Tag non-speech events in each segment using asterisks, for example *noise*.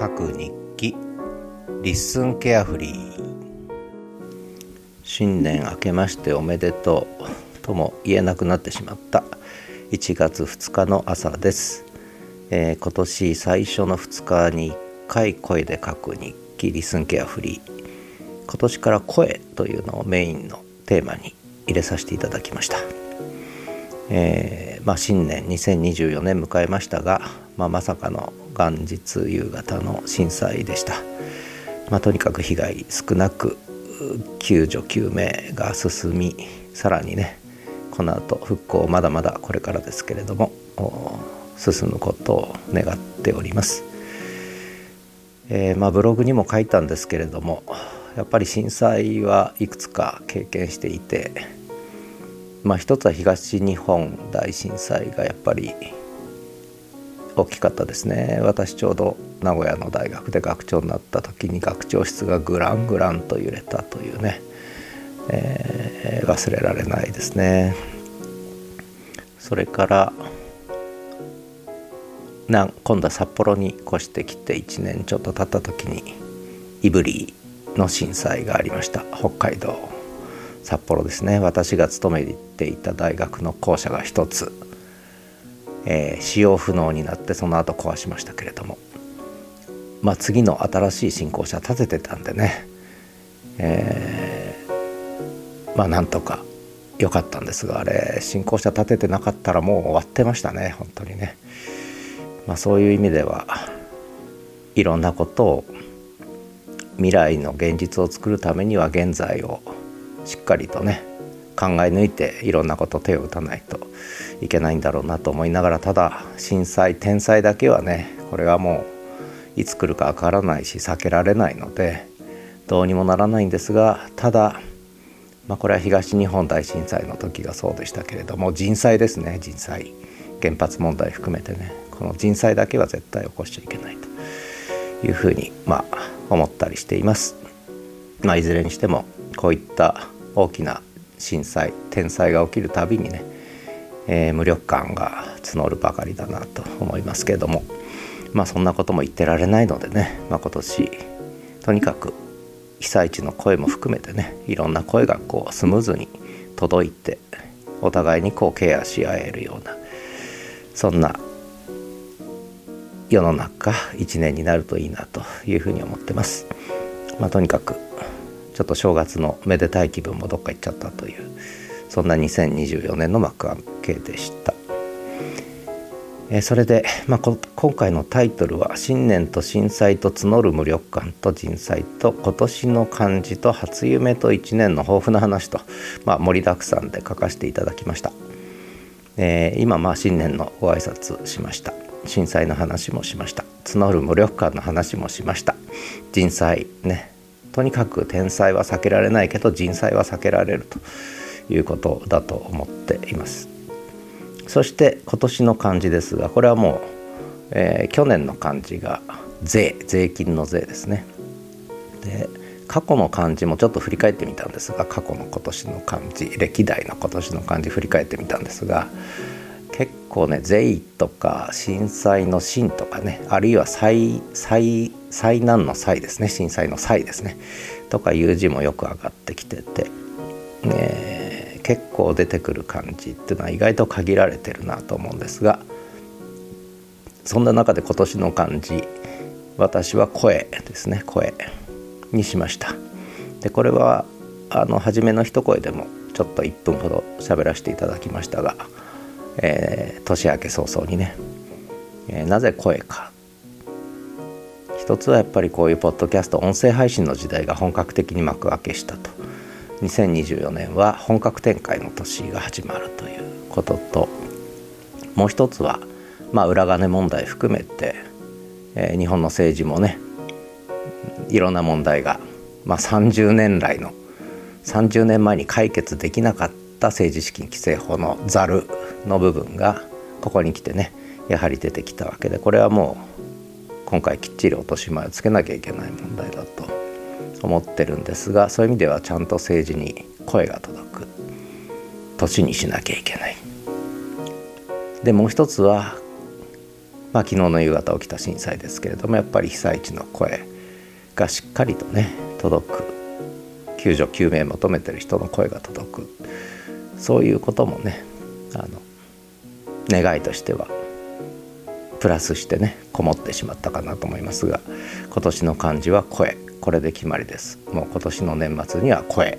書く日記。リッスンケアフリー。新年明けましておめでとうとも言えなくなってしまった。1月2日の朝です、えー、今年最初の2日に1回声で書く日記。リスンケアフリー。今年から声というのをメインのテーマに入れさせていただきました、えー、まあ、新年2024年迎えましたが、まあ、まさかの元日夕方の震災でした、まあ、とにかく被害少なく救助救命が進みさらにねこの後復興まだまだこれからですけれども進むことを願っております、えー、まあ、ブログにも書いたんですけれどもやっぱり震災はいくつか経験していてまあ一つは東日本大震災がやっぱり大きかったですね。私ちょうど名古屋の大学で学長になった時に学長室がグラングランと揺れたというね、えー、忘れられないですね。それからなん今度は札幌に越してきて1年ちょっと経った時に胆振の震災がありました。北海道。札幌ですね。私が勤めていた大学の校舎が一つ。えー、使用不能になってその後壊しましたけれども、まあ、次の新しい新校舎建ててたんでね、えー、まあなんとか良かったんですがあれ新校舎建ててなかったらもう終わってましたね本当にね、まあ、そういう意味ではいろんなことを未来の現実を作るためには現在をしっかりとね考え抜いていろんなこと手を打たないといけないんだろうなと思いながらただ震災天災だけはねこれはもういつ来るかわからないし避けられないのでどうにもならないんですがただまあ、これは東日本大震災の時がそうでしたけれども人災ですね人災原発問題含めてねこの人災だけは絶対起こしちゃいけないというふうにまあ思ったりしています。まあ、いずれにしてもこういった大きな震災天災が起きるたびにねえー、無力感が募るばかりだなと思いますけれどもまあそんなことも言ってられないのでね、まあ、今年とにかく被災地の声も含めてねいろんな声がこうスムーズに届いてお互いにこうケアし合えるようなそんな世の中一年になるといいなというふうに思ってます。まあ、とにかくちょっと正月のめでたい気分もどっか行っちゃったというそんな2024年の幕開けでした。えそれで、まあ、今回のタイトルは「新年と震災と募る無力感と人災と今年の漢字と初夢と一年の豊富な話と」まあ、盛りだくさんで書かせていただきました。えー、今まあ新年のご挨拶しました震災の話もしました募る無力感の話もしました人災ねとにかく天災は避けられないけど人災は避けられるということだと思っています。そして今年の漢字ですがこれはもう、えー、去年の漢字が税税金の税ですね。で過去の漢字もちょっと振り返ってみたんですが過去の今年の漢字歴代の今年の漢字振り返ってみたんですが結構ね税とか震災の震とかねあるいは災災災難の災ですね。震災の災ですね。とかいう字もよく上がってきてて、ね、結構出てくる感じっていうのは意外と限られてるなと思うんですがそんな中で今年の漢字私は声ですね。声にしました。でこれはあの初めの一声でもちょっと1分ほど喋らせていただきましたが、えー、年明け早々にね、えー、なぜ声か一つはやっぱりこういうポッドキャスト音声配信の時代が本格的に幕開けしたと。2024年は本格展開の年が始まるということと。もう一つは、まあ、裏金問題含めて、えー、日本の政治もねいろんな問題が、まあ、30年来の30年前に解決できなかった政治資金規正法のざるの部分がここに来てねやはり出てきたわけでこれはもう今回きっちり落とし前をつけなきゃいけない問題だと思ってるんですがそういう意味ではちゃんと政治に声が届く。年にしなきゃいけない。でもう一つはまあ、昨日の夕方起きた震災ですけれどもやっぱり被災地の声がしっかりとね届く。救助救命求めてる人の声が届く。そういうこともねあの願いとしてはプラスしてねこもってしまったかなと思いますが今年の漢字は声。これで決まりです。もう今年の年末には声。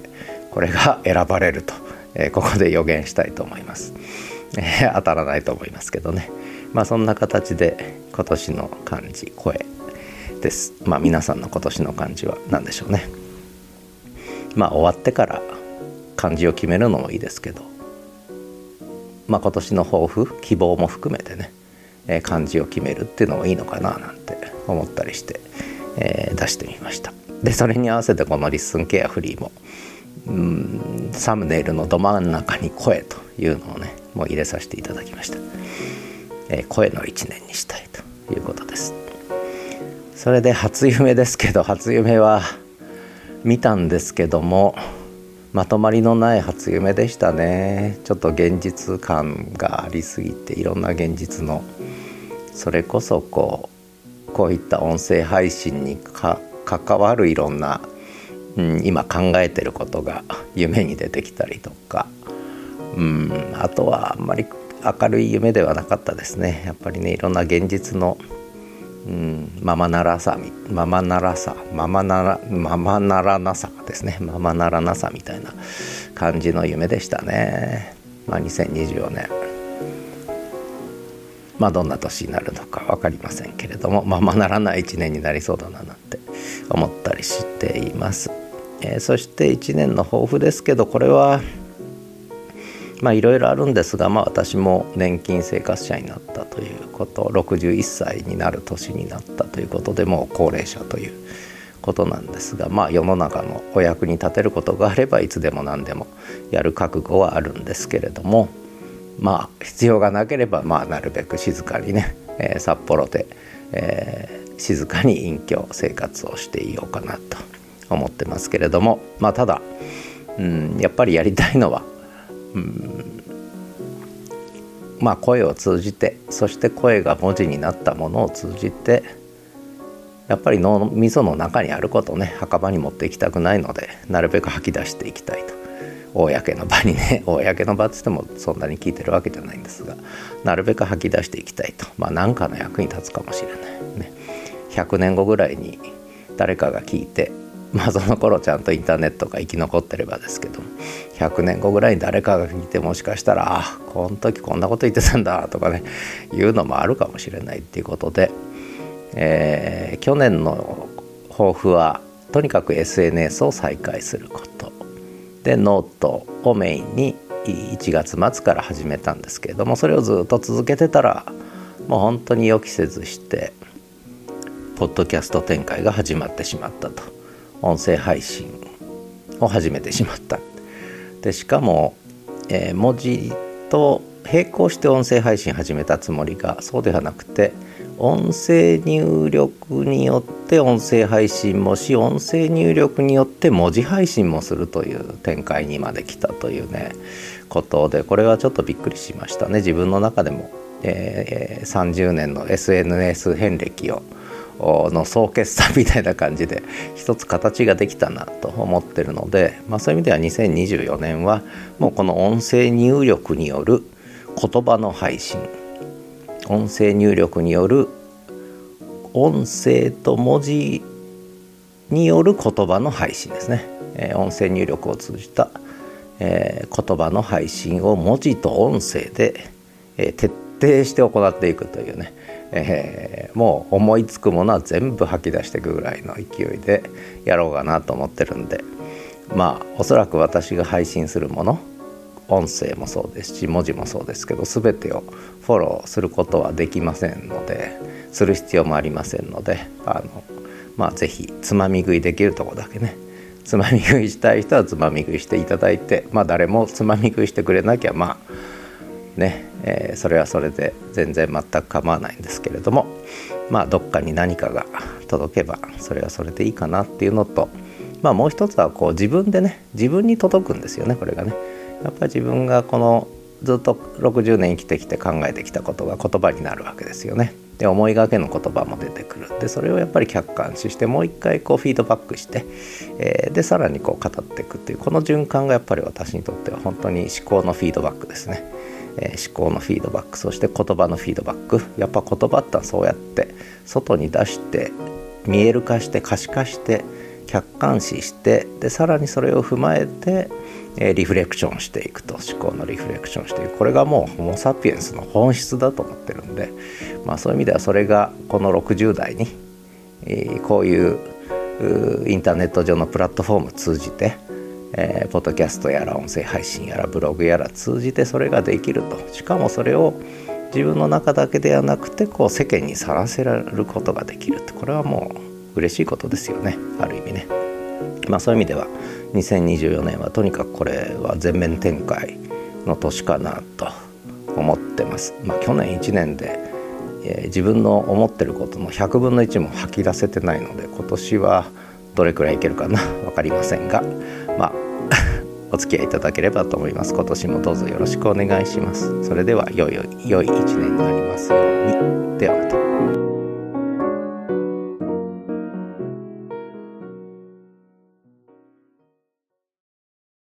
これが選ばれると、えー、ここで予言したいと思います、えー、当たらないと思いますけどね。まあそんな形で今年の漢字声です。まあ皆さんの今年の漢字は何でしょうね。まあ終わってから漢字を決めるのもいいですけど。まあ今年の抱負希望も含めてね、え、漢字を決めるっていうのもいいのかななんて思ったりして、えー、出してみました。でそれに合わせてこのリッスンケアフリーもうんサムネイルのど真ん中に声というのをねもう入れさせていただきました、えー、声の一年にしたいということです。それで初夢ですけど初夢は見たんですけどもまとまりのない初夢でしたね。ちょっと現実感がありすぎていろんな現実のそれこそこうこういった音声配信に関わるいろんなうん、今考えてることが夢に出てきたりとか、うん、あとはあんまり明るい夢ではなかったですね。やっぱりねいろんな現実の、うん、ままならさままならさままならままならなさですね。ままならなさみたいな感じの夢でしたね、まあ、2024年まあどんな年になるのか分かりませんけれどもままならない1年になりそうだななんて思ったりしています。えー、そして1年の抱負ですけどこれはまあいろいろあるんですが、まあ、私も年金生活者になったということ61歳になる年になったということでもう高齢者ということなんですがまあ世の中のお役に立てることがあればいつでも何でもやる覚悟はあるんですけれどもまあ必要がなければまあなるべく静かにね、えー、札幌で、えー、静かに隠居生活をしていようかなと思ってますけれどもまあただ、うん、やっぱりやりたいのは、うん、まあ声を通じてそして声が文字になったものを通じてやっぱり脳みその中にあることをね墓場に持っていきたくないのでなるべく吐き出していきたいと。公の場にね *laughs* 公の場っつってもそんなに聞いてるわけじゃないんですがなるべく吐き出していきたいと。まあ何かの役に立つかもしれない。ね。100年後ぐらいに誰かが聞いてまあその頃ちゃんとインターネットが生き残ってればですけど100年後ぐらいに誰かが聞いてもしかしたら「あこの時こんなこと言ってたんだ」とかねいうのもあるかもしれないっていうことで、えー、去年の抱負はとにかく SNS を再開すること。でノートをメインに1月末から始めたんですけれどもそれをずっと続けてたらもう本当に予期せずしてポッドキャスト展開が始まってしまったと。音声配信を始めてしまったでしかも、えー、文字と並行して音声配信始めたつもりがそうではなくて音声入力によって音声配信もし音声入力によって文字配信もするという展開にまで来たというねことでこれはちょっとびっくりしましたね。自分の中でも、えー、30年の SNS 遍歴をの総決算みたいな感じで一つ形ができたなと思ってるので、まあ、そういう意味では2024年はもうこの音声入力による言葉の配信音声入力による音声と文字による言葉の配信ですね、えー、音声入力を通じた、えー、言葉の配信を文字と音声で、えー、徹底して行っていくというね。え、もう思いつくものは全部吐き出していくぐらいの勢いでやろうかなと思ってるんで。まあおそらく私が配信するもの音声もそうですし文字もそうですけど全てをフォローすることはできませんのでする必要もありませんのであのまあ是非つまみ食いできるとこだけねつまみ食いしたい人はつまみ食いしていただいてまあ誰もつまみ食いしてくれなきゃまあね、えー、それはそれで全然全く構わないんですけれどもまあどっかに何かが届けばそれはそれでいいかなっていうのとまあもう一つはこう自分でね自分に届くんですよねこれがね。やっぱり自分がこのずっと60年生きてきて考えてきたことが言葉になるわけですよね。で思いがけの言葉も出てくるでそれをやっぱり客観視してもう一回こうフィードバックして、えー、でさらにこう語っていくっていうこの循環がやっぱり私にとっては本当に思考のフィードバックですね。えー、思考のフィードバックそして言葉のフィードバックやっぱ言葉ってそうやって外に出して見える化して可視化して客観視してでさらにそれを踏まえて、え、リフレクションしていくと。思考のリフレクションしていく。これがもうホモ・サピエンスの本質だと思ってるんで、まあ、そういう意味ではそれがこの60代に、え、こういうインターネット上のプラットフォームを通じて、えー、ポッドキャストやら音声配信やらブログやら通じてそれができると。しかもそれを自分の中だけではなくてこう世間にさらせられることができるって。これはもう嬉しいことですよね。ある意味ね。まあ、そういう意味では2024年はとにかくこれは全面展開の年かなと思ってます。まあ、去年1年で、えー、自分の思ってることの100分の1も吐き出せてないので今年はどれくらいいけるかな？*laughs* 分かりませんが。まあ *laughs* お付き合いいただければと思います。今年もどうぞよろしくお願いします。それでは良い良い一年になりますように。ではまた。